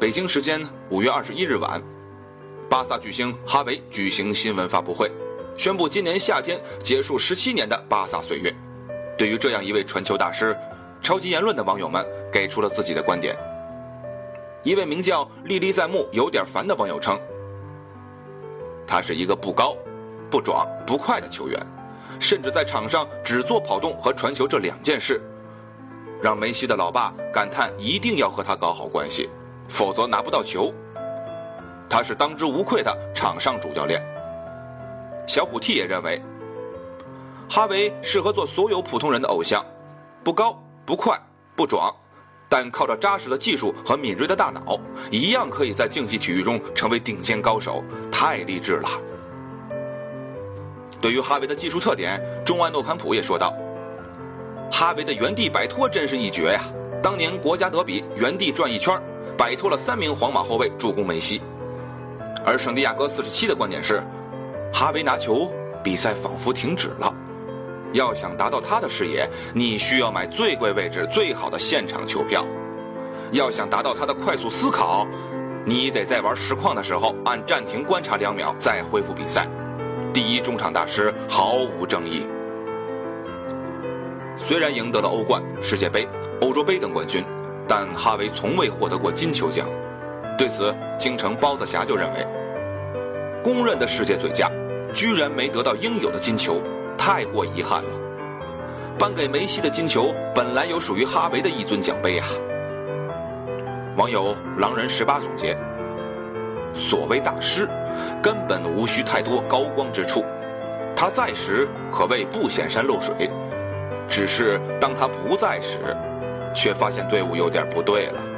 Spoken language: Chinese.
北京时间五月二十一日晚，巴萨巨星哈维举行新闻发布会，宣布今年夏天结束十七年的巴萨岁月。对于这样一位传球大师，超级言论的网友们给出了自己的观点。一位名叫历历在目、有点烦的网友称：“他是一个不高、不壮、不快的球员，甚至在场上只做跑动和传球这两件事，让梅西的老爸感叹一定要和他搞好关系，否则拿不到球。他是当之无愧的场上主教练。”小虎 T 也认为。哈维适合做所有普通人的偶像，不高不快不壮，但靠着扎实的技术和敏锐的大脑，一样可以在竞技体育中成为顶尖高手，太励志了。对于哈维的技术特点，中安诺坎普也说道：“哈维的原地摆脱真是一绝呀！当年国家德比原地转一圈，摆脱了三名皇马后卫助攻梅西。”而圣地亚哥四十七的观点是：哈维拿球，比赛仿佛停止了。要想达到他的视野，你需要买最贵位置、最好的现场球票；要想达到他的快速思考，你得在玩实况的时候按暂停观察两秒再恢复比赛。第一中场大师毫无争议。虽然赢得了欧冠、世界杯、欧洲杯等冠军，但哈维从未获得过金球奖。对此，京城包子侠就认为，公认的世界最佳，居然没得到应有的金球。太过遗憾了，颁给梅西的金球本来有属于哈维的一尊奖杯啊。网友狼人十八总结：所谓大师，根本无需太多高光之处，他在时可谓不显山露水，只是当他不在时，却发现队伍有点不对了。